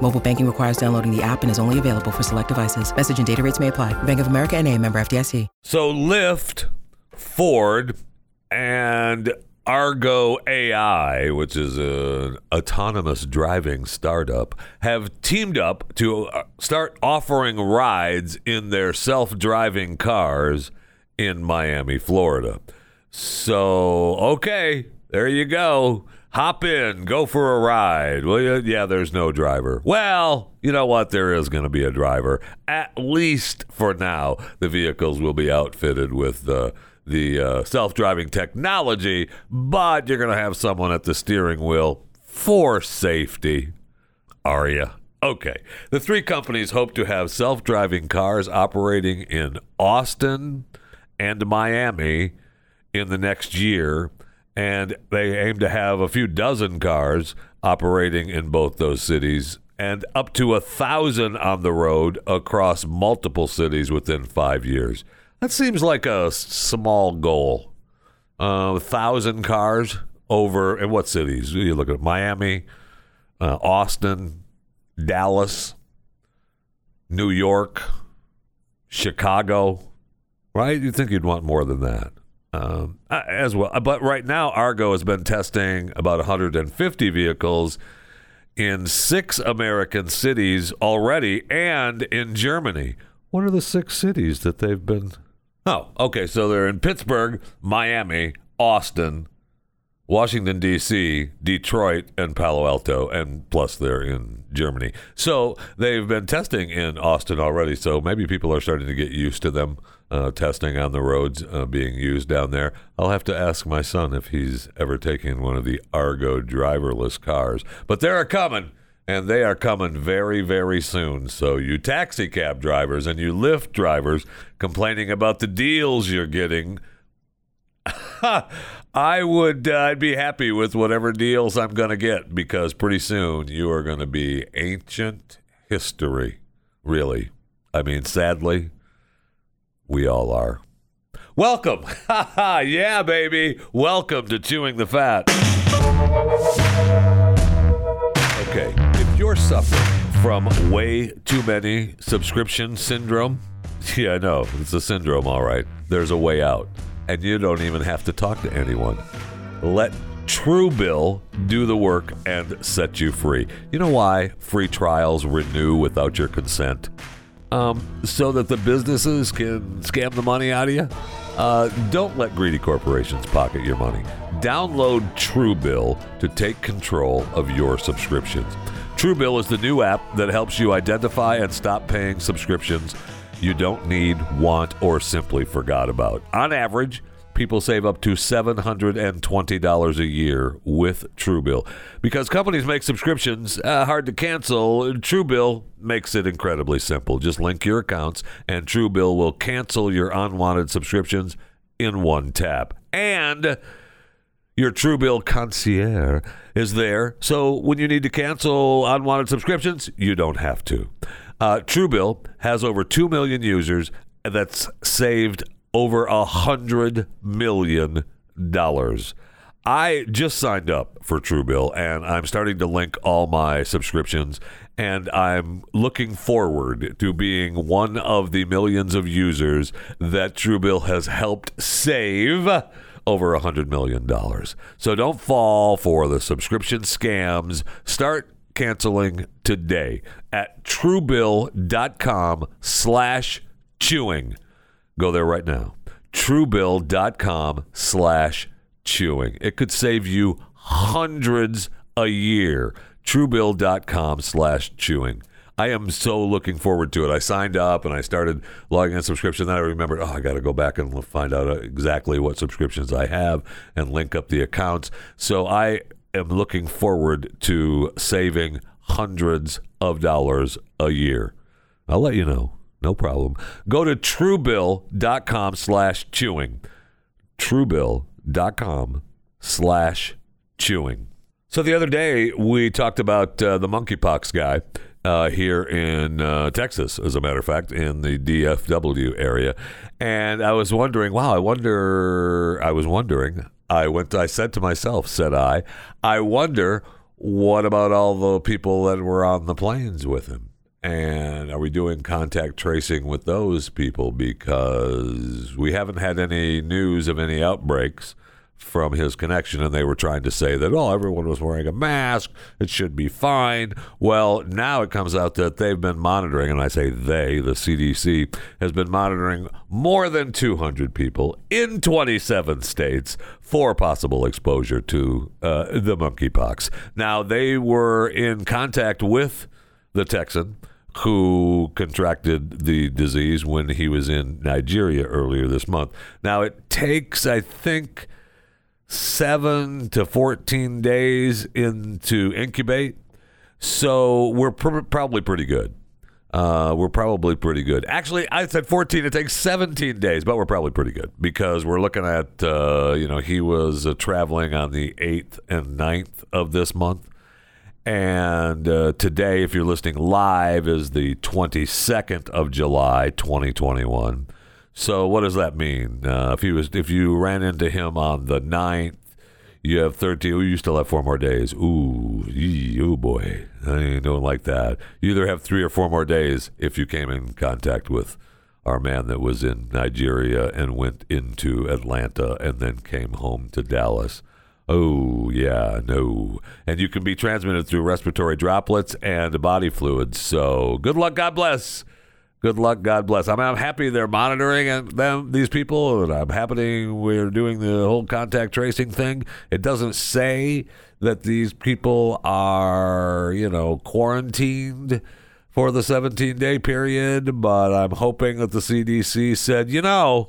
Mobile banking requires downloading the app and is only available for select devices. Message and data rates may apply. Bank of America and a member FDIC. So Lyft, Ford, and Argo AI, which is an autonomous driving startup, have teamed up to uh, start offering rides in their self-driving cars in Miami, Florida. So, okay, there you go. Hop in, go for a ride. Well, yeah, there's no driver. Well, you know what? There is going to be a driver. At least for now, the vehicles will be outfitted with the the uh, self-driving technology, but you're going to have someone at the steering wheel for safety. Are you? Okay. The three companies hope to have self-driving cars operating in Austin and Miami in the next year, and they aim to have a few dozen cars operating in both those cities and up to a thousand on the road across multiple cities within five years. That seems like a small goal. Uh, a thousand cars over in what cities? You look at Miami, uh, Austin, Dallas, New York, Chicago, right? You think you'd want more than that um, uh, as well. But right now, Argo has been testing about 150 vehicles in six American cities already and in Germany. What are the six cities that they've been? Oh, okay. So they're in Pittsburgh, Miami, Austin, Washington, D.C., Detroit, and Palo Alto, and plus they're in Germany. So they've been testing in Austin already. So maybe people are starting to get used to them uh, testing on the roads uh, being used down there. I'll have to ask my son if he's ever taken one of the Argo driverless cars. But they're coming. And they are coming very, very soon. So, you taxi cab drivers and you Lyft drivers complaining about the deals you're getting, I would uh, I'd be happy with whatever deals I'm going to get because pretty soon you are going to be ancient history. Really. I mean, sadly, we all are. Welcome. yeah, baby. Welcome to Chewing the Fat. Okay, if you're suffering from way too many subscription syndrome, yeah, I know, it's a syndrome, all right. There's a way out, and you don't even have to talk to anyone. Let Truebill do the work and set you free. You know why free trials renew without your consent? Um, so that the businesses can scam the money out of you. Uh, don't let greedy corporations pocket your money. Download Truebill to take control of your subscriptions. Truebill is the new app that helps you identify and stop paying subscriptions you don't need, want, or simply forgot about. On average, people save up to $720 a year with Truebill. Because companies make subscriptions uh, hard to cancel, Truebill makes it incredibly simple. Just link your accounts, and Truebill will cancel your unwanted subscriptions in one tap. And your Truebill concierge is there, so when you need to cancel unwanted subscriptions, you don't have to. Uh, Truebill has over 2 million users that's saved over a hundred million dollars. I just signed up for Truebill and I'm starting to link all my subscriptions and I'm looking forward to being one of the millions of users that Truebill has helped save over a hundred million dollars. So don't fall for the subscription scams. Start canceling today at truebill.com slash chewing. Go there right now. Truebill.com slash chewing. It could save you hundreds a year. Truebill.com slash chewing. I am so looking forward to it. I signed up and I started logging in subscription. Then I remembered, oh, I got to go back and find out uh, exactly what subscriptions I have and link up the accounts. So I am looking forward to saving hundreds of dollars a year. I'll let you know. No problem. Go to truebill.com slash chewing. Truebill.com slash chewing. So the other day, we talked about uh, the monkeypox guy uh, here in uh, Texas, as a matter of fact, in the DFW area. And I was wondering, wow, I wonder, I was wondering, I went, I said to myself, said I, I wonder what about all the people that were on the planes with him? And are we doing contact tracing with those people? Because we haven't had any news of any outbreaks from his connection, and they were trying to say that, oh, everyone was wearing a mask, it should be fine. Well, now it comes out that they've been monitoring, and I say they, the CDC, has been monitoring more than 200 people in 27 states for possible exposure to uh, the monkeypox. Now, they were in contact with the Texan who contracted the disease when he was in Nigeria earlier this month. Now, it takes, I think, seven to 14 days into incubate. So we're pr- probably pretty good. Uh, we're probably pretty good. Actually, I said 14. It takes 17 days, but we're probably pretty good because we're looking at, uh, you know, he was uh, traveling on the 8th and 9th of this month. And uh, today, if you're listening live, is the 22nd of July, 2021. So what does that mean? Uh, if he was, if you ran into him on the 9th, you have 13. Ooh, you still have four more days. Ooh, yee, oh boy, I doing like that. You either have three or four more days if you came in contact with our man that was in Nigeria and went into Atlanta and then came home to Dallas. Oh, yeah, no. And you can be transmitted through respiratory droplets and body fluids. So good luck. God bless. Good luck. God bless. I'm, I'm happy they're monitoring them these people, and I'm happy we're doing the whole contact tracing thing. It doesn't say that these people are, you know, quarantined for the 17 day period, but I'm hoping that the CDC said, you know,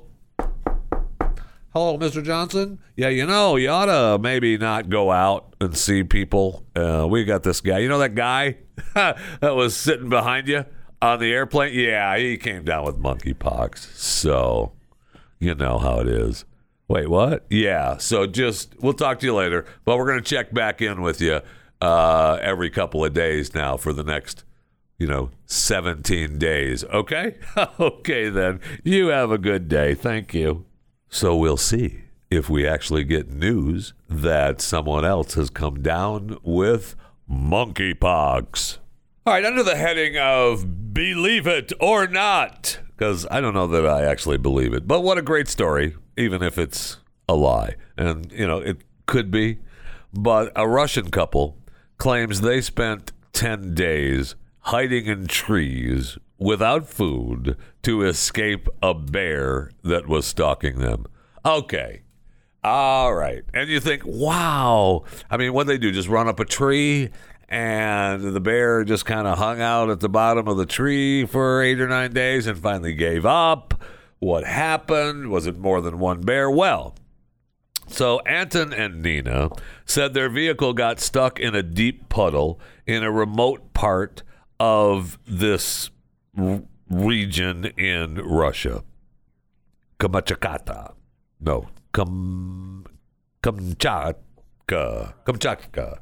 Hello, Mr. Johnson. Yeah, you know, you ought to maybe not go out and see people. Uh, we got this guy. You know that guy that was sitting behind you on the airplane? Yeah, he came down with monkeypox. So, you know how it is. Wait, what? Yeah. So just, we'll talk to you later, but we're going to check back in with you uh, every couple of days now for the next, you know, 17 days. Okay? okay, then. You have a good day. Thank you. So we'll see if we actually get news that someone else has come down with monkeypox. All right, under the heading of believe it or not, because I don't know that I actually believe it, but what a great story, even if it's a lie. And, you know, it could be. But a Russian couple claims they spent 10 days hiding in trees without food to escape a bear that was stalking them. Okay. All right. And you think, wow. I mean, what they do? Just run up a tree and the bear just kind of hung out at the bottom of the tree for eight or nine days and finally gave up. What happened? Was it more than one bear? Well, so Anton and Nina said their vehicle got stuck in a deep puddle in a remote part of this region in Russia. Kamchatka. No, Kam Kamchatka. Kamchatka.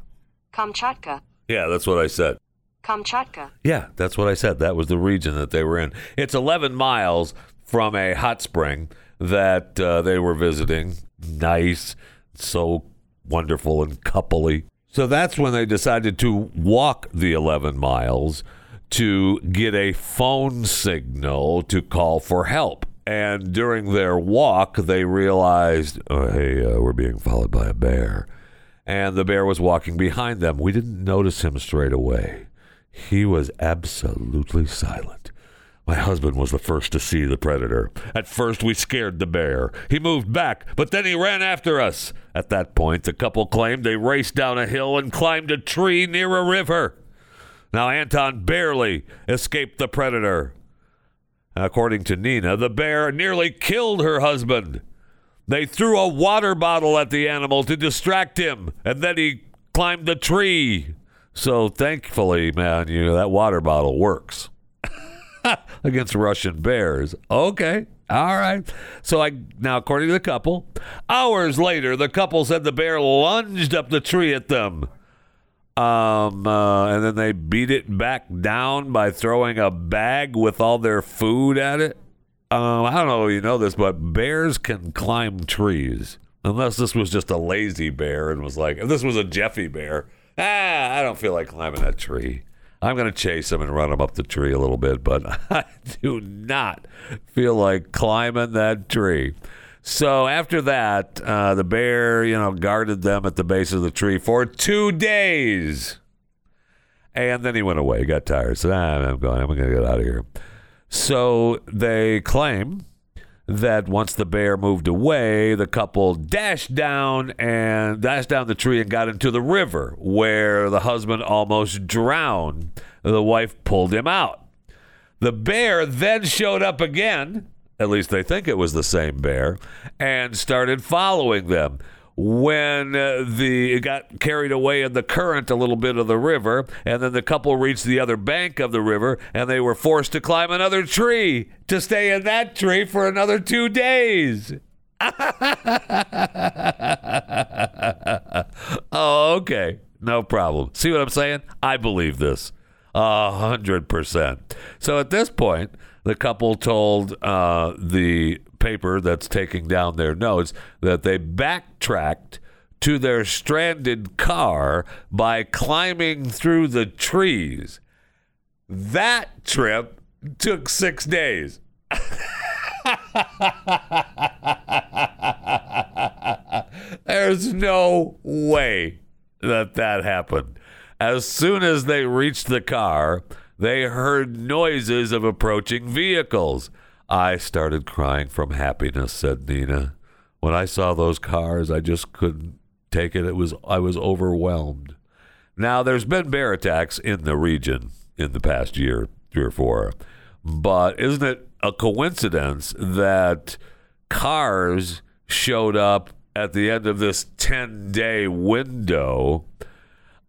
Kamchatka. Yeah, that's what I said. Kamchatka. Yeah, that's what I said. That was the region that they were in. It's 11 miles from a hot spring that uh, they were visiting. Nice, so wonderful and coupley. So that's when they decided to walk the 11 miles to get a phone signal to call for help. And during their walk, they realized, oh, hey, uh, we're being followed by a bear. And the bear was walking behind them. We didn't notice him straight away. He was absolutely silent. My husband was the first to see the predator. At first, we scared the bear. He moved back, but then he ran after us. At that point, the couple claimed they raced down a hill and climbed a tree near a river. Now, Anton barely escaped the predator. According to Nina, the bear nearly killed her husband. They threw a water bottle at the animal to distract him, and then he climbed the tree. So thankfully, man, you know, that water bottle works. against Russian bears. Okay. All right. So I now according to the couple, hours later the couple said the bear lunged up the tree at them. Um, uh, and then they beat it back down by throwing a bag with all their food at it. Um, I don't know if you know this, but bears can climb trees. Unless this was just a lazy bear and was like, if this was a Jeffy bear, ah, I don't feel like climbing that tree. I'm going to chase him and run him up the tree a little bit, but I do not feel like climbing that tree. So after that, uh, the bear, you know, guarded them at the base of the tree for two days. And then he went away, got tired, said, ah, I'm going, I'm going to get out of here. So they claim that once the bear moved away, the couple dashed down and dashed down the tree and got into the river where the husband almost drowned. The wife pulled him out. The bear then showed up again, at least they think it was the same bear, and started following them. When uh, the it got carried away in the current a little bit of the river and then the couple reached the other bank of the river and they were forced to climb another tree to stay in that tree for another 2 days. Oh okay. No problem. See what i'm saying? I believe this. A hundred percent. So at this point the couple told uh, the paper that's taking down their notes that they backtracked to their stranded car by climbing through the trees. That trip took six days. There's no way that that happened. As soon as they reached the car, they heard noises of approaching vehicles. I started crying from happiness, said Nina. When I saw those cars, I just couldn't take it. It was I was overwhelmed. Now there's been bear attacks in the region in the past year, three or four. But isn't it a coincidence that cars showed up at the end of this 10 day window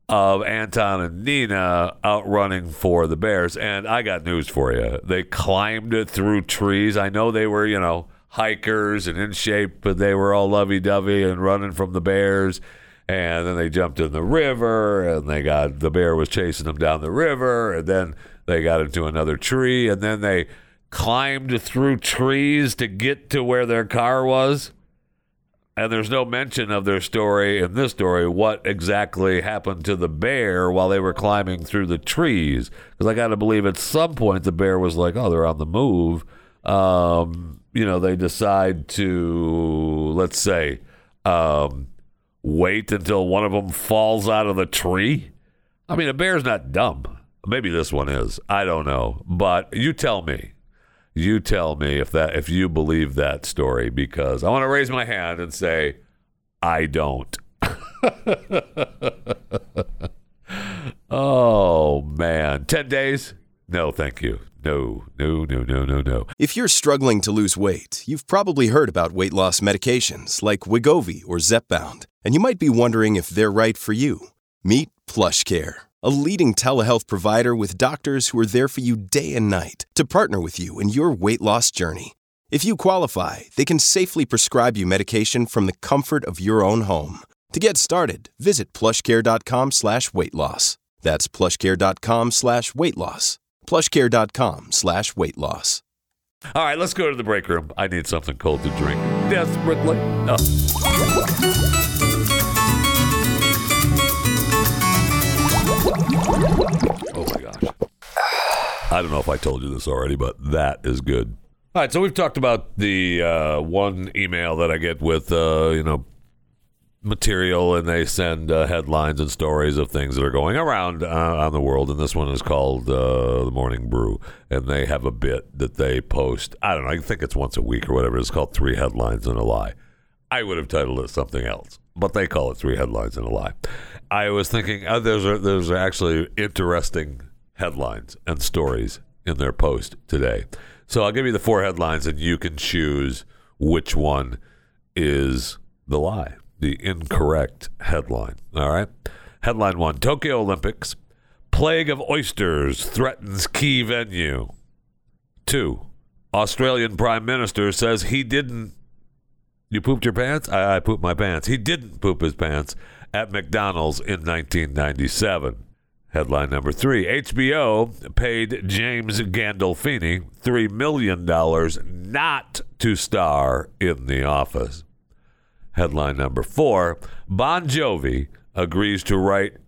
of Anton and Nina outrunning for the Bears. And I got news for you. They climbed it through trees. I know they were, you know, hikers and in shape, but they were all lovey dovey and running from the Bears. And then they jumped in the river and they got the bear was chasing them down the river. And then they got into another tree. And then they climbed through trees to get to where their car was and there's no mention of their story in this story what exactly happened to the bear while they were climbing through the trees. Because i got to believe at some point the bear was like oh they're on the move. Um, you know they decide to let's say um, wait until one of them falls out of the tree. I mean a bear's not dumb. Maybe this one is. I don't know. But you tell me you tell me if that if you believe that story because I want to raise my hand and say I don't. oh man, 10 days? No, thank you. No, no, no, no, no, no. If you're struggling to lose weight, you've probably heard about weight loss medications like Wegovy or Zepbound, and you might be wondering if they're right for you. Meet PlushCare a leading telehealth provider with doctors who are there for you day and night to partner with you in your weight loss journey. If you qualify, they can safely prescribe you medication from the comfort of your own home. To get started, visit plushcare.com slash weight loss. That's plushcare.com slash weight loss. Plushcare.com slash weight loss. All right, let's go to the break room. I need something cold to drink desperately. Oh. Oh my gosh. I don't know if I told you this already, but that is good. All right, so we've talked about the uh, one email that I get with, uh, you know, material, and they send uh, headlines and stories of things that are going around uh, on the world. And this one is called uh, The Morning Brew, and they have a bit that they post. I don't know, I think it's once a week or whatever. It's called Three Headlines and a Lie. I would have titled it something else, but they call it Three Headlines and a Lie. I was thinking uh, are a, there's actually interesting headlines and stories in their post today. So I'll give you the four headlines, and you can choose which one is the lie, the incorrect headline. All right. Headline one: Tokyo Olympics, plague of oysters threatens key venue. Two, Australian Prime Minister says he didn't. You pooped your pants? I, I pooped my pants. He didn't poop his pants at McDonald's in 1997. Headline number three HBO paid James Gandolfini $3 million not to star in The Office. Headline number four Bon Jovi agrees to write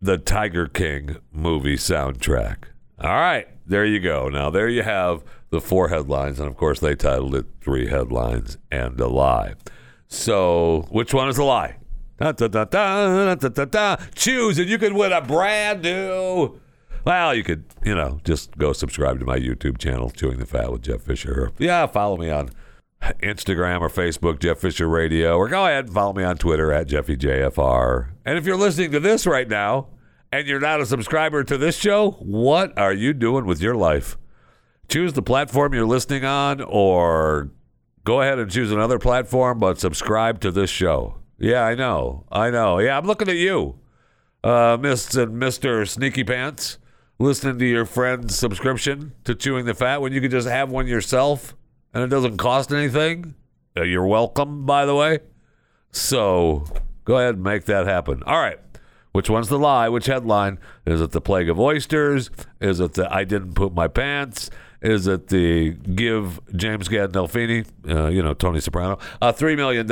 the Tiger King movie soundtrack. All right, there you go. Now, there you have the four headlines. And of course, they titled it Three Headlines and a Lie. So, which one is a lie? Choose, and you could win a brand new. Well, you could, you know, just go subscribe to my YouTube channel, Chewing the Fat with Jeff Fisher. Yeah, follow me on Instagram or Facebook, Jeff Fisher Radio, or go ahead and follow me on Twitter at JeffyJFR. And if you're listening to this right now and you're not a subscriber to this show, what are you doing with your life? Choose the platform you're listening on, or go ahead and choose another platform, but subscribe to this show. Yeah, I know. I know. Yeah, I'm looking at you, uh, Miss and Mr. Sneaky Pants, listening to your friend's subscription to Chewing the Fat when you could just have one yourself and it doesn't cost anything. Uh, you're welcome, by the way. So go ahead and make that happen. All right. Which one's the lie? Which headline? Is it the plague of oysters? Is it the I didn't poop my pants? Is it the give James Gandolfini, uh, you know, Tony Soprano, uh, $3 million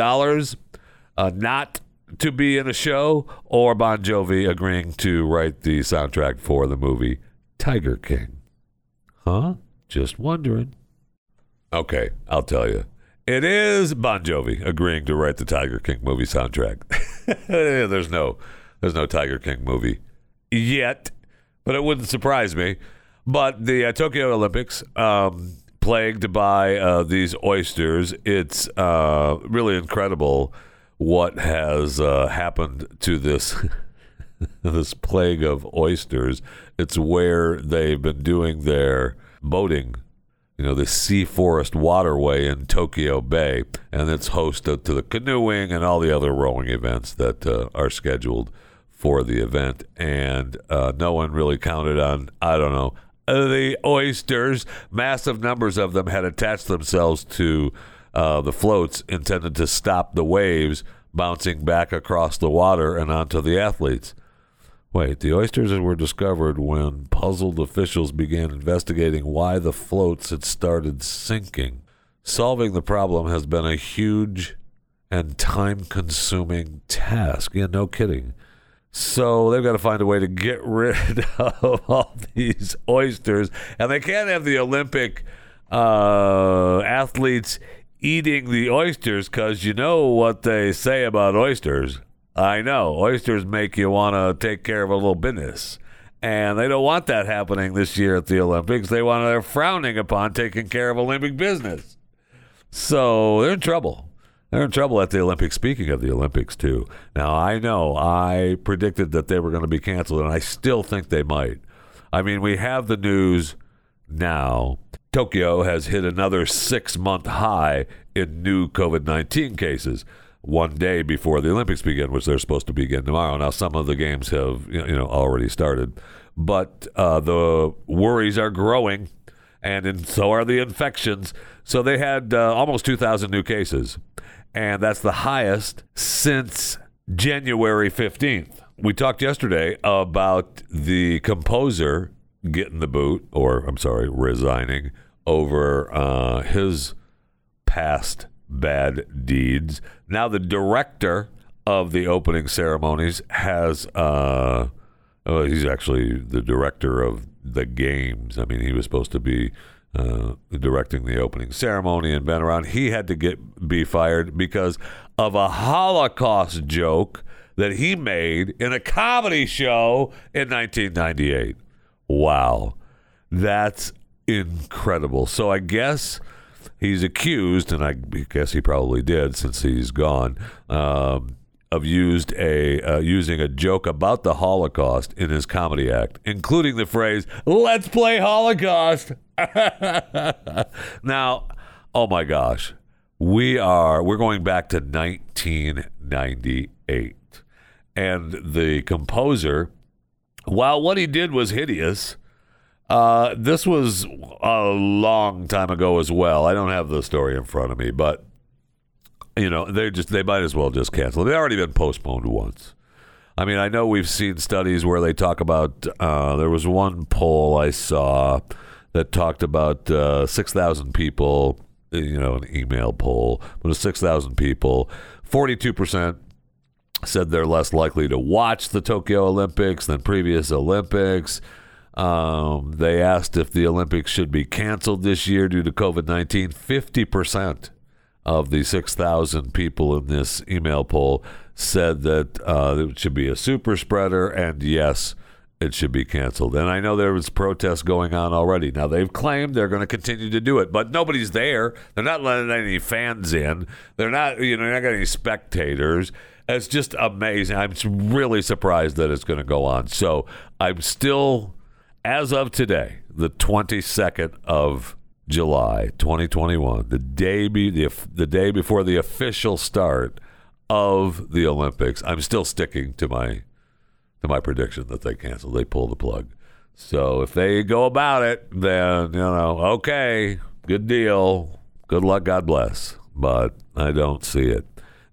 uh, not to be in a show, or Bon Jovi agreeing to write the soundtrack for the movie Tiger King? Huh? Just wondering. Okay, I'll tell you. It is Bon Jovi agreeing to write the Tiger King movie soundtrack. there's no there's no Tiger King movie yet, but it wouldn't surprise me. But the uh, Tokyo Olympics, um, plagued by uh, these oysters, it's uh, really incredible what has uh, happened to this this plague of oysters. It's where they've been doing their boating you know, the Sea Forest Waterway in Tokyo Bay, and it's hosted to, the canoeing and all the other rowing events that uh, are scheduled for the event. And uh, no one really counted on, I don't know, the oysters. Massive numbers of them had attached themselves to uh, the floats intended to stop the waves bouncing back across the water and onto the athletes. Wait, the oysters were discovered when puzzled officials began investigating why the floats had started sinking. Solving the problem has been a huge and time consuming task. Yeah, no kidding. So they've got to find a way to get rid of all these oysters. And they can't have the Olympic uh, athletes eating the oysters because you know what they say about oysters. I know. Oysters make you want to take care of a little business. And they don't want that happening this year at the Olympics. They want they're frowning upon taking care of Olympic business. So they're in trouble. They're in trouble at the Olympics. Speaking of the Olympics, too. Now, I know I predicted that they were going to be canceled, and I still think they might. I mean, we have the news now. Tokyo has hit another six month high in new COVID 19 cases one day before the Olympics begin, which they're supposed to begin tomorrow. Now, some of the games have you know already started, but uh, the worries are growing, and, and so are the infections. So they had uh, almost 2,000 new cases, and that's the highest since January 15th. We talked yesterday about the composer getting the boot, or I'm sorry, resigning over uh, his past bad deeds. Now the director of the opening ceremonies has uh oh, he's actually the director of the games. I mean, he was supposed to be uh, directing the opening ceremony and been around. He had to get be fired because of a Holocaust joke that he made in a comedy show in 1998. Wow, that's incredible. So I guess he's accused, and I guess he probably did since he's gone, um, of used a uh, using a joke about the Holocaust in his comedy act, including the phrase "Let's play Holocaust." now, oh my gosh, we are we're going back to 1998, and the composer, while what he did was hideous Uh, this was a long time ago as well. I don't have the story in front of me, but you know, they just they might as well just cancel. They've already been postponed once. I mean, I know we've seen studies where they talk about. Uh, there was one poll I saw that talked about uh, six thousand people. You know, an email poll, but six thousand people. Forty-two percent said they're less likely to watch the Tokyo Olympics than previous Olympics. Um, they asked if the Olympics should be canceled this year due to COVID 19. 50% of the 6,000 people in this email poll said that uh, it should be a super spreader, and yes, it should be canceled. And I know there was protests going on already. Now they've claimed they're going to continue to do it, but nobody's there. They're not letting any fans in. They're not, you know, not getting any spectators. It's just amazing. I'm really surprised that it's going to go on. So I'm still, as of today, the 22nd of July 2021, the day be the the day before the official start of the Olympics. I'm still sticking to my to my prediction that they cancel. They pull the plug. So if they go about it, then you know, okay, good deal. Good luck, God bless. But I don't see it.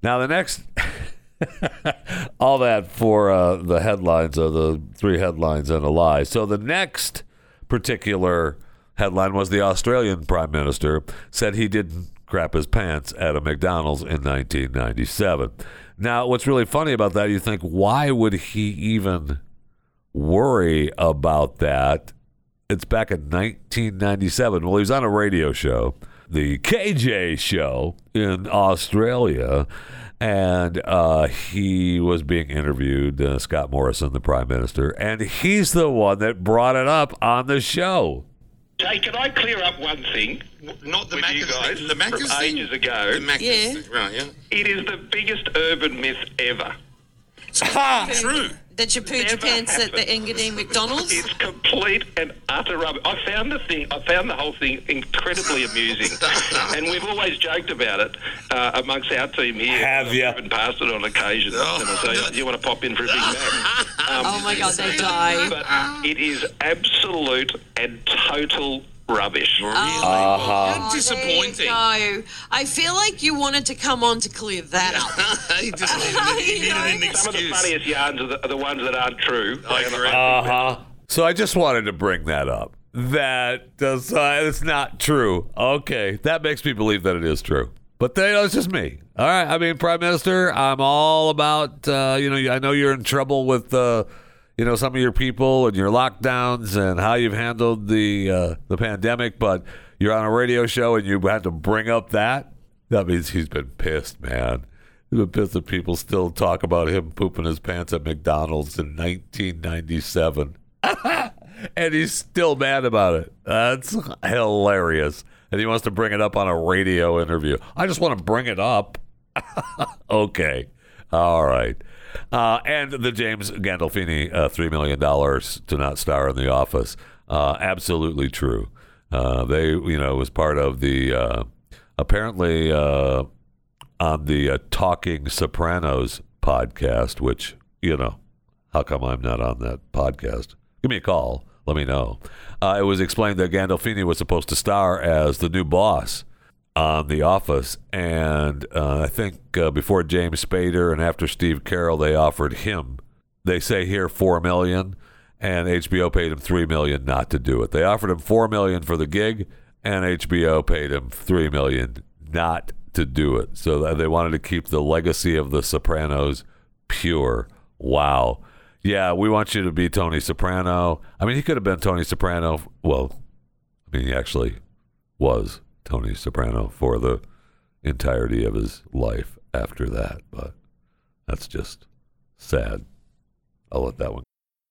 Now the next all that for uh, the headlines of the three headlines and a lie. So the next particular headline was the Australian Prime Minister said he didn't crap his pants at a McDonald's in 1997. Now, what's really funny about that, you think, why would he even worry about that? It's back in 1997. Well, he was on a radio show, the KJ show in Australia, and uh, he was being interviewed, uh, Scott Morrison, the prime minister, and he's the one that brought it up on the show. Jay, can I clear up one thing? Not the with Macca's guys thing. The Macca's from thing? ages ago. The Macca's Yeah. thing. Right, yeah. It is the biggest urban myth ever. True. That you pooed your pants at the. Engadine McDonald's? It's complete and utter rubbish. I found the thing. I found the whole thing incredibly amusing, and we've always joked about it uh, amongst our team here. Have I've ya? Driven past it on occasion, Oh. and I say, "Do you want to pop in for a Big Mac?" Um, oh my god, they die. But it is absolute and total rubbish. Really? Uh-huh. How disappointing. No, I feel like you wanted to come on to clear that up. he just needed, he You needed know? an Some of the funniest yarns are the, are the ones that aren't true. I agree. Uh huh. So I just wanted to bring that up. That does, uh, it's not true. Okay, that makes me believe that it is true. But they, it's just me. All right. I mean, Prime Minister, I'm all about. Uh, you know, I know you're in trouble with. Uh, you know some of your people and your lockdowns and how you've handled the uh, the pandemic, but you're on a radio show and you had to bring up that. That means he's been pissed, man. He's been pissed that people still talk about him pooping his pants at McDonald's in 1997. and he's still mad about it. That's hilarious. And he wants to bring it up on a radio interview. I just want to bring it up. okay. All right. Uh, and the James Gandolfini uh, $3 million to not star in The Office. Uh, absolutely true. Uh, they, you know, was part of the, uh, apparently, uh, on the Talking Sopranos podcast, which, you know, how come I'm not on that podcast? Give me a call. Let me know. It was explained that Gandolfini was supposed to star as the new boss on The Office, and uh, I think uh, before James Spader and after Steve Carell, they offered him. They say here four million, and HBO paid him three million not to do it. They offered him four million for the gig, and HBO paid him three million not to do it. So they wanted to keep the legacy of The Sopranos pure. Wow. Yeah, we want you to be Tony Soprano. I mean, he could have been Tony Soprano. Well, I mean, he actually was Tony Soprano for the entirety of his life after that. But that's just sad. I'll let that one.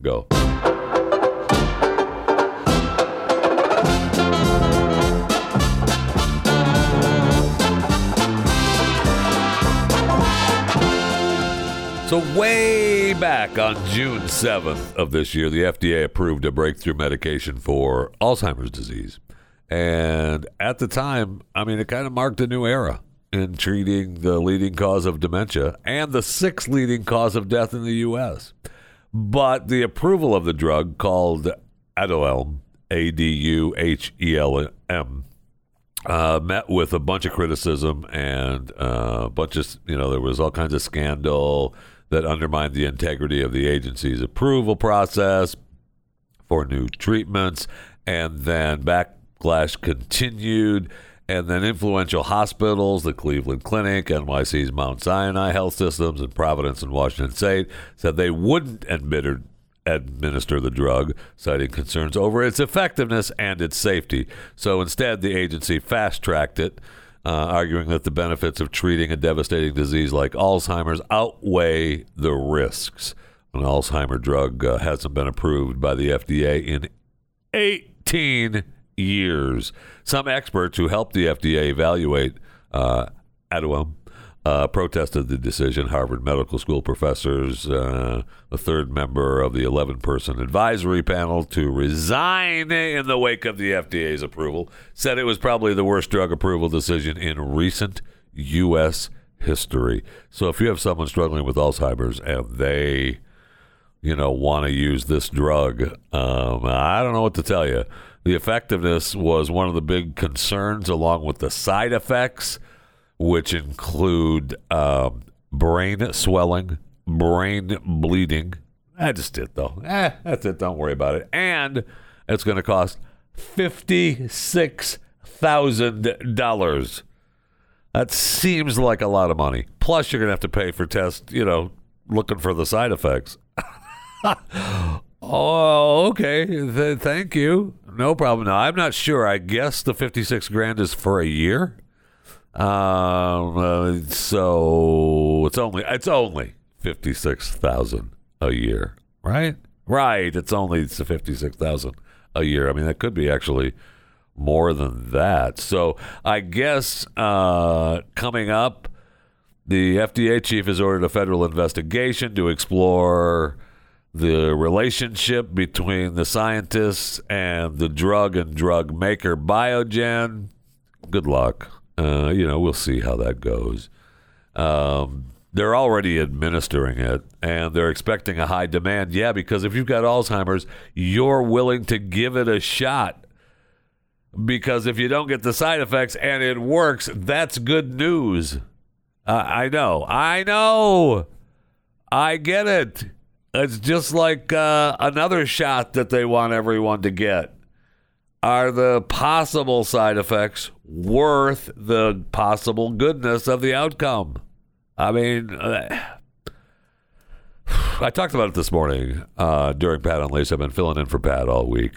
Go. So, way back on June 7th of this year, the FDA approved a breakthrough medication for Alzheimer's disease. And at the time, I mean, it kind of marked a new era in treating the leading cause of dementia and the sixth leading cause of death in the U.S. But the approval of the drug called Aduhelm, A D U H E L M, uh, met with a bunch of criticism and uh, a bunch of, you know, there was all kinds of scandal that undermined the integrity of the agency's approval process for new treatments. And then backlash continued. And then influential hospitals, the Cleveland Clinic, NYC's Mount Sinai Health Systems, and Providence and Washington State, said they wouldn't admit administer the drug, citing concerns over its effectiveness and its safety. So instead, the agency fast tracked it, uh, arguing that the benefits of treating a devastating disease like Alzheimer's outweigh the risks. An Alzheimer drug uh, hasn't been approved by the FDA in 18 years. Some experts who helped the FDA evaluate uh, Aduhelm uh, protested the decision. Harvard Medical School professors, uh, third member of the 11 person advisory panel to resign in the wake of the FDA's approval, said it was probably the worst drug approval decision in recent U.S. history. So if you have someone struggling with Alzheimer's and they, you know, want to use this drug, um, I don't know what to tell you. The effectiveness was one of the big concerns, along with the side effects which include um, brain swelling, brain bleeding. That's just it, though. Eh, that's it. Don't worry about it. And it's going to cost $56,000. That seems like a lot of money. Plus, you're going to have to pay for tests, you know, looking for the side effects. oh, okay. Th- thank you. No problem. Now, I'm not sure. I guess the 56 grand is for a year. Um, uh, so it's only it's only fifty six thousand a year, right? Right. It's only it's fifty six thousand a year. I mean, that could be actually more than that. So I guess uh, coming up, the FDA chief has ordered a federal investigation to explore the relationship between the scientists and the drug and drug maker Biogen. Good luck. Uh, you know, we'll see how that goes. Um, they're already administering it and they're expecting a high demand. Yeah, because if you've got Alzheimer's, you're willing to give it a shot. Because if you don't get the side effects and it works, that's good news. Uh, I know. I know. I get it. It's just like uh, another shot that they want everyone to get. Are the possible side effects worth the possible goodness of the outcome? I mean, uh, I talked about it this morning uh, during Pat Unleashed. I've been filling in for Pat all week,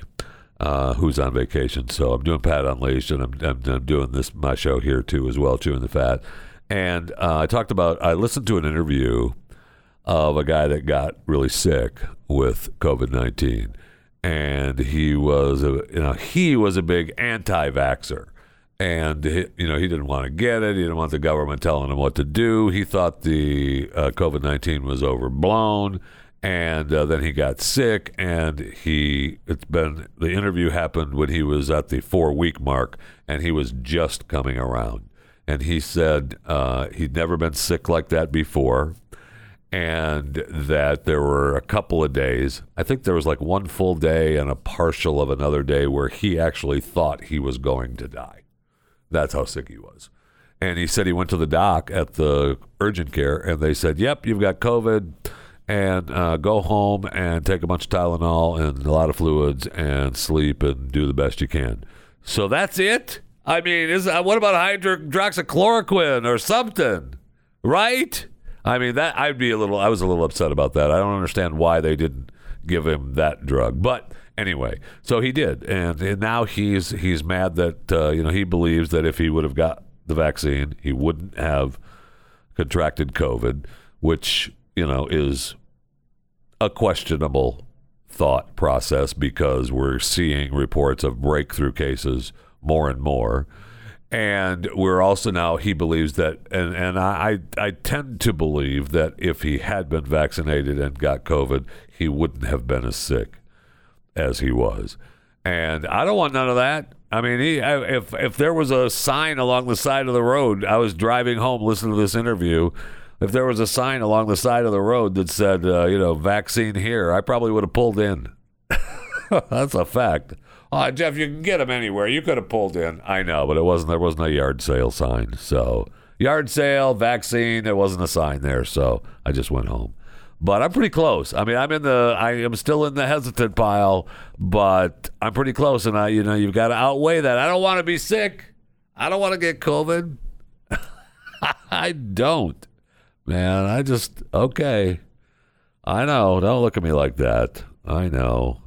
uh, who's on vacation. So I'm doing Pat Unleashed, and I'm, I'm, I'm doing this my show here too as well, chewing the fat. And uh, I talked about. I listened to an interview of a guy that got really sick with COVID nineteen, and he was a you know he was a big anti-vaxer and he, you know he didn't want to get it. He didn't want the government telling him what to do. He thought the uh, covid-19 was overblown. And uh, then he got sick. And he it's been the interview happened when he was at the four week mark. And he was just coming around. And he said uh, he'd never been sick like that before and that there were a couple of days. I think there was like one full day and a partial of another day where he actually thought he was going to die. That's how sick he was. And he said he went to the doc at the urgent care and they said, Yep, you've got COVID and uh, go home and take a bunch of Tylenol and a lot of fluids and sleep and do the best you can. So that's it. I mean, is uh, what about hydroxychloroquine or something? Right? I mean, that I'd be a little. I was a little upset about that. I don't understand why they didn't give him that drug, but anyway, so he did, and, and now he's he's mad that uh, you know he believes that if he would have got the vaccine, he wouldn't have contracted COVID, which you know is a questionable thought process because we're seeing reports of breakthrough cases more and more. And we're also now he believes that, and and I I tend to believe that if he had been vaccinated and got COVID, he wouldn't have been as sick as he was. And I don't want none of that. I mean, he, if if there was a sign along the side of the road, I was driving home listening to this interview. If there was a sign along the side of the road that said, uh, you know, vaccine here, I probably would have pulled in. That's a fact. Uh, Jeff, you can get them anywhere. You could have pulled in. I know, but it wasn't. There wasn't a yard sale sign. So yard sale, vaccine. There wasn't a sign there. So I just went home. But I'm pretty close. I mean, I'm in the. I am still in the hesitant pile, but I'm pretty close. And I, you know, you've got to outweigh that. I don't want to be sick. I don't want to get COVID. I don't, man. I just okay. I know. Don't look at me like that. I know.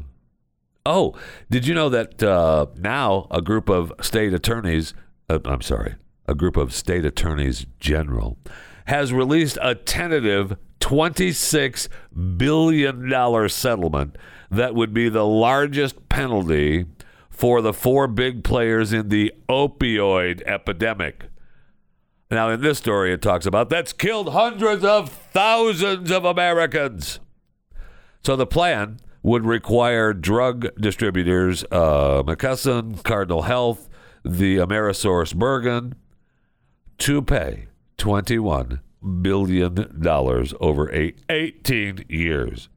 Oh, did you know that uh, now a group of state attorneys, uh, I'm sorry, a group of state attorneys general has released a tentative $26 billion settlement that would be the largest penalty for the four big players in the opioid epidemic. Now, in this story, it talks about that's killed hundreds of thousands of Americans. So the plan would require drug distributors, uh, McKesson, Cardinal Health, the Amerisource Bergen, to pay $21 billion over eight, 18 years.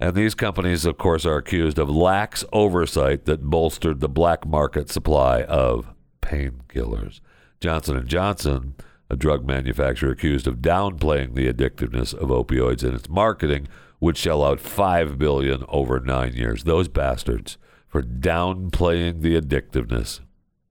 And these companies, of course, are accused of lax oversight that bolstered the black market supply of painkillers. Johnson & Johnson, a drug manufacturer accused of downplaying the addictiveness of opioids in its marketing, would shell out 5 billion over 9 years. Those bastards for downplaying the addictiveness.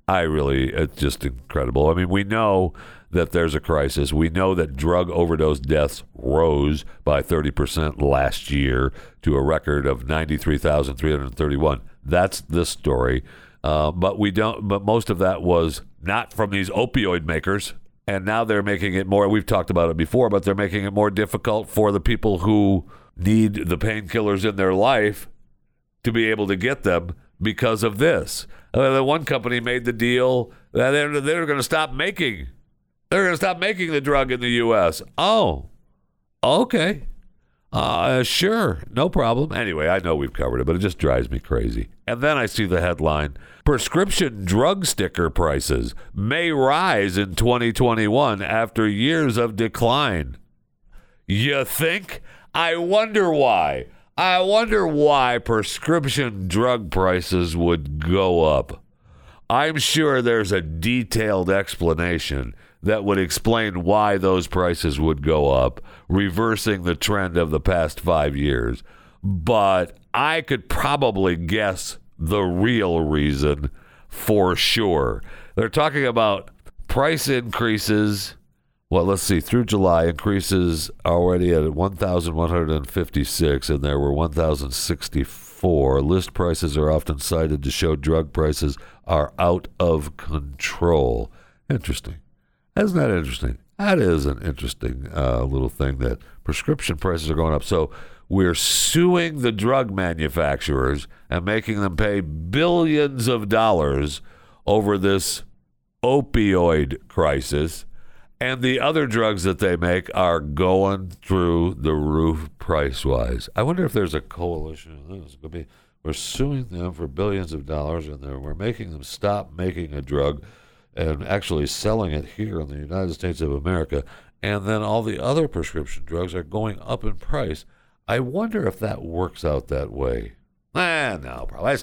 I really it's just incredible. I mean, we know that there's a crisis. We know that drug overdose deaths rose by 30% last year to a record of 93,331. That's the story. Uh, but we don't. But most of that was not from these opioid makers, and now they're making it more. We've talked about it before, but they're making it more difficult for the people who need the painkillers in their life to be able to get them because of this. Uh, the one company made the deal that they're, they're going to stop making. They're going to stop making the drug in the U.S. Oh, okay. Uh, sure, no problem. Anyway, I know we've covered it, but it just drives me crazy. And then I see the headline Prescription drug sticker prices may rise in 2021 after years of decline. You think? I wonder why. I wonder why prescription drug prices would go up. I'm sure there's a detailed explanation that would explain why those prices would go up, reversing the trend of the past five years. But I could probably guess the real reason for sure. They're talking about price increases. Well, let's see. Through July, increases already at 1,156, and there were 1,064. List prices are often cited to show drug prices are out of control. Interesting. Isn't that interesting? That is an interesting uh, little thing that prescription prices are going up. So we're suing the drug manufacturers and making them pay billions of dollars over this opioid crisis. And the other drugs that they make are going through the roof price wise. I wonder if there's a coalition of. Could be, we're suing them for billions of dollars and we're making them stop making a drug and actually selling it here in the United States of America. And then all the other prescription drugs are going up in price. I wonder if that works out that way. Ah, no, probably.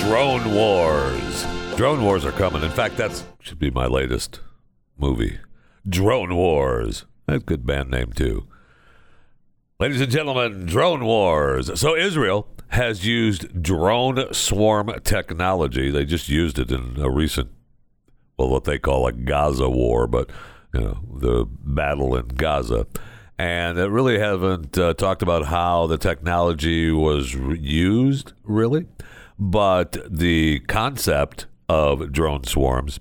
Drone Wars. Drone Wars are coming. In fact, that should be my latest movie. Drone Wars. That's a good band name, too. Ladies and gentlemen, Drone Wars. So, Israel has used drone swarm technology. They just used it in a recent, well, what they call a Gaza war, but, you know, the battle in Gaza. And they really haven't uh, talked about how the technology was re- used, really. But the concept of drone swarms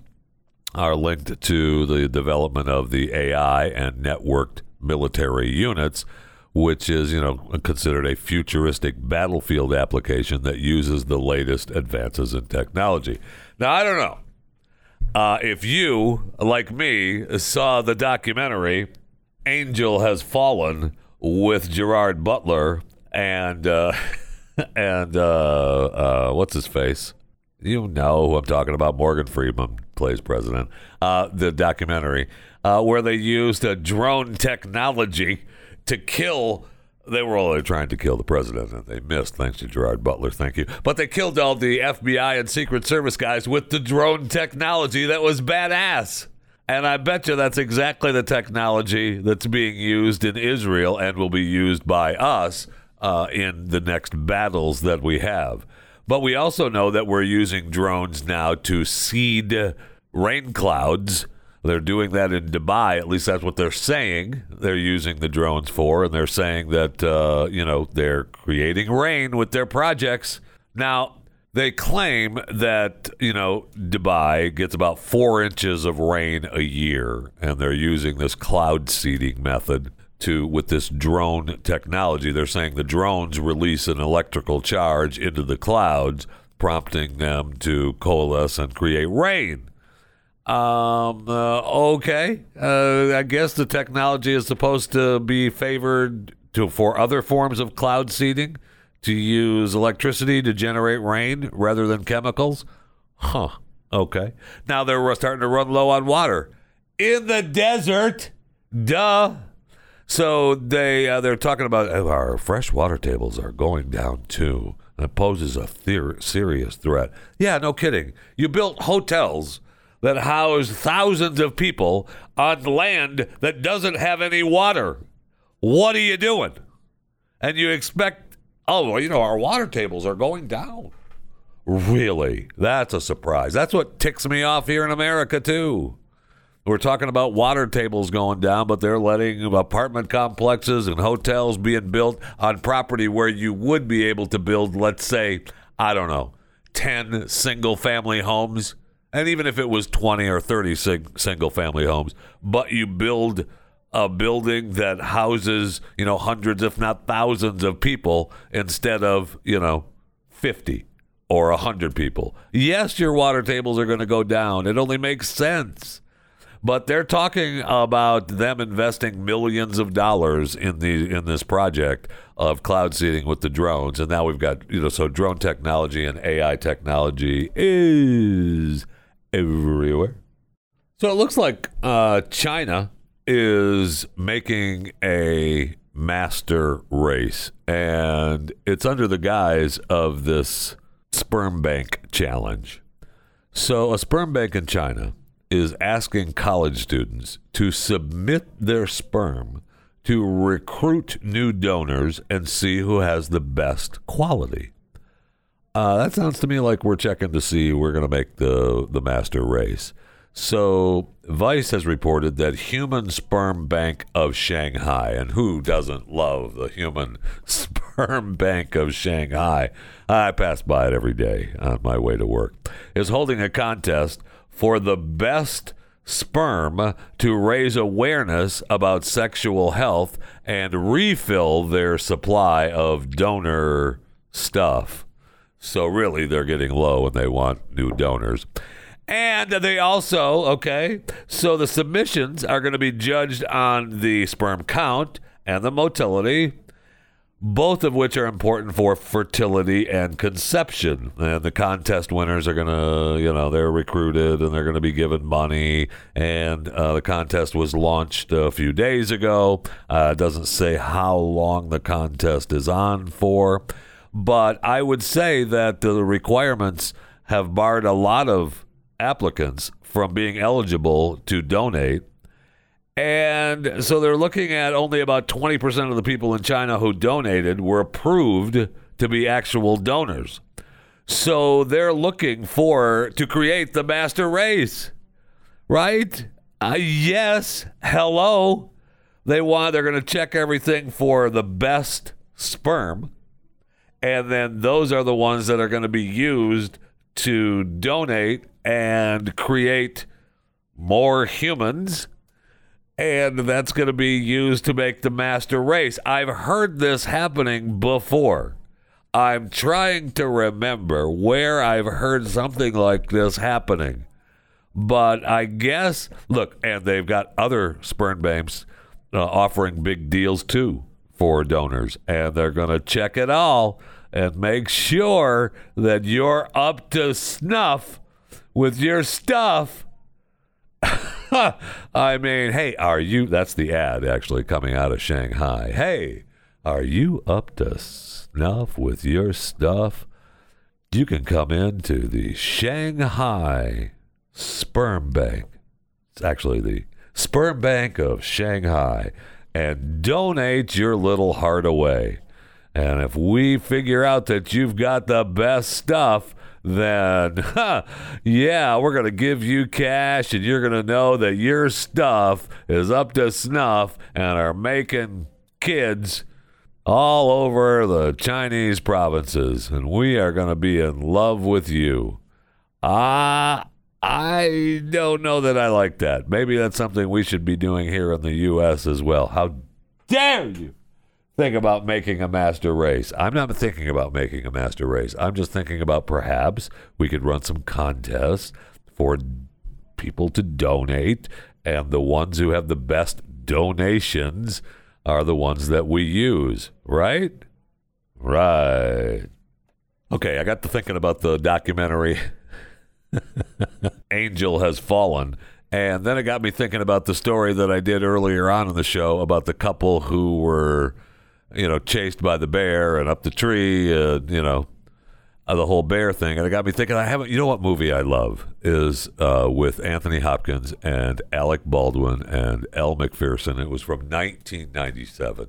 are linked to the development of the AI and networked military units, which is, you know, considered a futuristic battlefield application that uses the latest advances in technology. Now, I don't know. Uh, if you, like me, saw the documentary Angel Has Fallen with Gerard Butler and uh, and uh, uh, what's his face? You know who I'm talking about. Morgan Freeman plays president. Uh, the documentary uh, where they used a drone technology to kill. They were only trying to kill the president, and they missed, thanks to Gerard Butler. Thank you. But they killed all the FBI and Secret Service guys with the drone technology that was badass. And I bet you that's exactly the technology that's being used in Israel and will be used by us uh, in the next battles that we have. But we also know that we're using drones now to seed rain clouds. They're doing that in Dubai. At least that's what they're saying. They're using the drones for, and they're saying that uh, you know they're creating rain with their projects. Now they claim that you know Dubai gets about four inches of rain a year, and they're using this cloud seeding method to with this drone technology. They're saying the drones release an electrical charge into the clouds, prompting them to coalesce and create rain. Um. Uh, okay. Uh, I guess the technology is supposed to be favored to for other forms of cloud seeding to use electricity to generate rain rather than chemicals. Huh. Okay. Now they're starting to run low on water in the desert. Duh. So they uh, they're talking about uh, our fresh water tables are going down too. It poses a ther- serious threat. Yeah, no kidding. You built hotels that house thousands of people on land that doesn't have any water. What are you doing? And you expect, oh, well, you know, our water tables are going down. Really? That's a surprise. That's what ticks me off here in America, too. We're talking about water tables going down, but they're letting apartment complexes and hotels being built on property where you would be able to build, let's say, I don't know, 10 single family homes. And even if it was 20 or 30 sing- single family homes, but you build a building that houses, you know, hundreds, if not thousands of people instead of, you know, 50 or 100 people. Yes, your water tables are going to go down. It only makes sense but they're talking about them investing millions of dollars in the in this project of cloud seeding with the drones and now we've got you know so drone technology and AI technology is everywhere so it looks like uh, China is making a master race and it's under the guise of this sperm bank challenge so a sperm bank in China is asking college students to submit their sperm to recruit new donors and see who has the best quality. Uh, that sounds to me like we're checking to see we're going to make the the master race. So Vice has reported that Human Sperm Bank of Shanghai, and who doesn't love the Human Sperm Bank of Shanghai? I pass by it every day on my way to work. Is holding a contest for the best sperm to raise awareness about sexual health and refill their supply of donor stuff. So, really, they're getting low and they want new donors. And they also, okay, so the submissions are going to be judged on the sperm count and the motility both of which are important for fertility and conception. And the contest winners are going to, you know, they're recruited and they're going to be given money. And uh, the contest was launched a few days ago. Uh, it doesn't say how long the contest is on for, but I would say that the requirements have barred a lot of applicants from being eligible to donate and so they're looking at only about 20% of the people in China who donated were approved to be actual donors. So they're looking for to create the master race. Right? Uh, yes. Hello. They want they're going to check everything for the best sperm. And then those are the ones that are going to be used to donate and create more humans and that's going to be used to make the master race. I've heard this happening before. I'm trying to remember where I've heard something like this happening. But I guess, look, and they've got other sperm banks uh, offering big deals too for donors, and they're going to check it all and make sure that you're up to snuff with your stuff. I mean, hey, are you? That's the ad actually coming out of Shanghai. Hey, are you up to snuff with your stuff? You can come into the Shanghai Sperm Bank. It's actually the Sperm Bank of Shanghai and donate your little heart away. And if we figure out that you've got the best stuff, then huh, yeah, we're going to give you cash and you're going to know that your stuff is up to snuff and are making kids all over the Chinese provinces. And we are going to be in love with you. Ah, I don't know that I like that. Maybe that's something we should be doing here in the U.S. as well. How dare you think about making a master race? I'm not thinking about making a master race. I'm just thinking about perhaps we could run some contests for people to donate, and the ones who have the best donations are the ones that we use, right? Right. Okay, I got to thinking about the documentary Angel Has Fallen. And then it got me thinking about the story that I did earlier on in the show about the couple who were, you know, chased by the bear and up the tree, uh, you know, uh, the whole bear thing. And it got me thinking, I haven't, you know what movie I love is uh, with Anthony Hopkins and Alec Baldwin and Elle Macpherson. It was from 1997.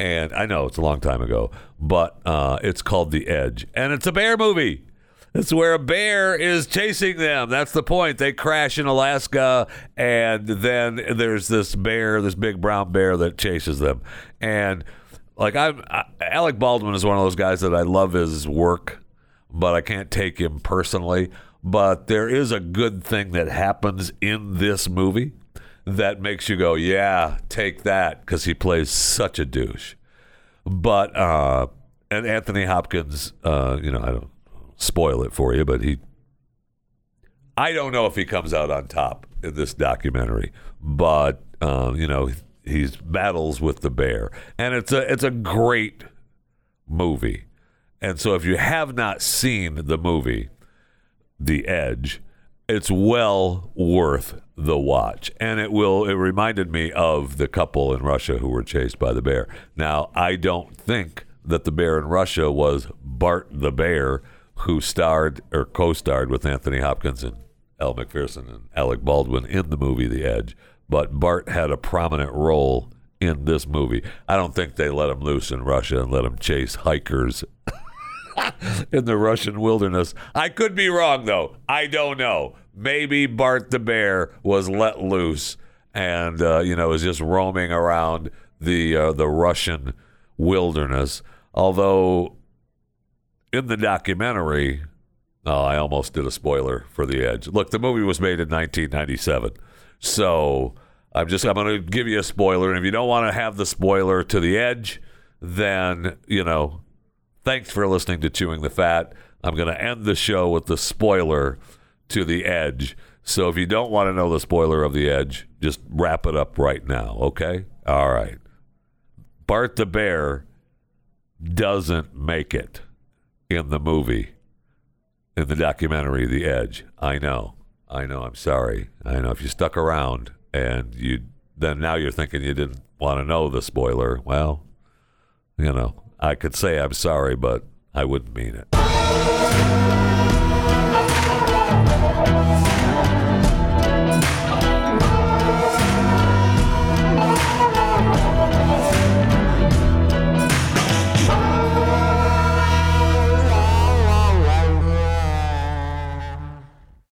And I know it's a long time ago, but uh, it's called The Edge. And it's a bear movie. It's where a bear is chasing them. That's the point. They crash in Alaska, and then there's this bear, this big brown bear that chases them. And like I'm, I, Alec Baldwin is one of those guys that I love his work, but I can't take him personally. But there is a good thing that happens in this movie that makes you go, "Yeah, take that," because he plays such a douche. But uh, and Anthony Hopkins, uh, you know, I don't spoil it for you, but he I don't know if he comes out on top in this documentary, but um, you know he's battles with the bear, and it's a it's a great movie. And so, if you have not seen the movie, The Edge, it's well worth the watch, and it will. It reminded me of the couple in Russia who were chased by the bear. Now, I don't think that the bear in Russia was Bart the bear who starred or co-starred with Anthony Hopkins and Elle Macpherson and Alec Baldwin in the movie The Edge. But Bart had a prominent role in this movie. I don't think they let him loose in Russia and let him chase hikers in the Russian wilderness. I could be wrong though. I don't know. Maybe Bart the bear was let loose and uh, you know is just roaming around the uh, the Russian wilderness. Although in the documentary, oh, I almost did a spoiler for The Edge. Look, the movie was made in 1997, so I'm just I'm going to give you a spoiler. And if you don't want to have the spoiler to The Edge, then you know, thanks for listening to Chewing the Fat. I'm going to end the show with the spoiler to The Edge. So if you don't want to know the spoiler of The Edge, just wrap it up right now, okay? All right. Bart the Bear doesn't make it in the movie, in the documentary, The Edge. I know. I know. I'm sorry. I know. If you stuck around and you then now you're thinking you didn't want to know the spoiler. Well, you know, I could say I'm sorry, but I wouldn't mean it.